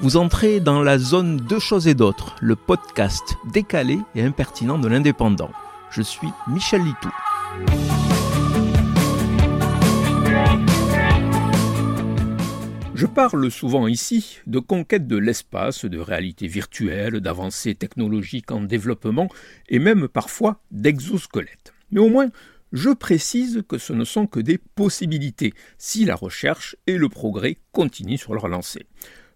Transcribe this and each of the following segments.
Vous entrez dans la zone Deux choses et d'autres, le podcast décalé et impertinent de l'indépendant. Je suis Michel Litou. Je parle souvent ici de conquête de l'espace, de réalité virtuelle, d'avancées technologiques en développement et même parfois d'exosquelettes. Mais au moins, je précise que ce ne sont que des possibilités si la recherche et le progrès continuent sur leur lancée.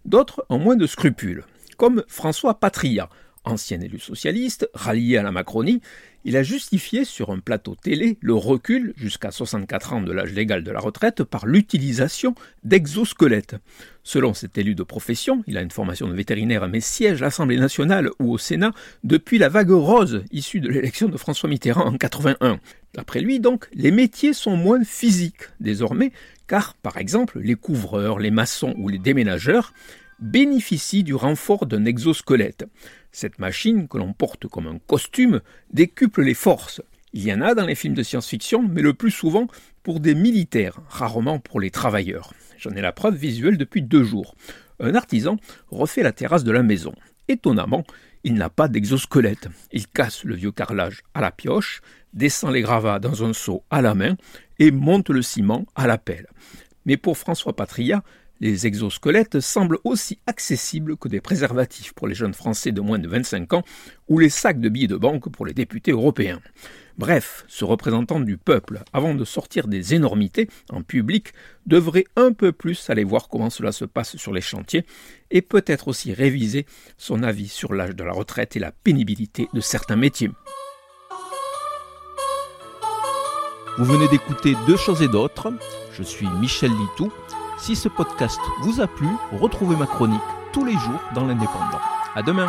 D'autres ont moins de scrupules, comme François Patria, ancien élu socialiste, rallié à la Macronie, il a justifié sur un plateau télé le recul jusqu'à 64 ans de l'âge légal de la retraite par l'utilisation d'exosquelettes. Selon cet élu de profession, il a une formation de vétérinaire mais siège à l'Assemblée nationale ou au Sénat depuis la vague rose issue de l'élection de François Mitterrand en 81. D'après lui donc, les métiers sont moins physiques désormais car par exemple les couvreurs, les maçons ou les déménageurs bénéficient du renfort d'un exosquelette. Cette machine, que l'on porte comme un costume, décuple les forces. Il y en a dans les films de science-fiction, mais le plus souvent pour des militaires, rarement pour les travailleurs. J'en ai la preuve visuelle depuis deux jours. Un artisan refait la terrasse de la maison. Étonnamment, il n'a pas d'exosquelette. Il casse le vieux carrelage à la pioche, descend les gravats dans un seau à la main et monte le ciment à la pelle. Mais pour François Patria, les exosquelettes semblent aussi accessibles que des préservatifs pour les jeunes Français de moins de 25 ans ou les sacs de billets de banque pour les députés européens. Bref, ce représentant du peuple, avant de sortir des énormités en public, devrait un peu plus aller voir comment cela se passe sur les chantiers et peut-être aussi réviser son avis sur l'âge de la retraite et la pénibilité de certains métiers. Vous venez d'écouter Deux choses et d'autres. Je suis Michel Litou. Si ce podcast vous a plu, retrouvez ma chronique tous les jours dans l'Indépendant. À demain!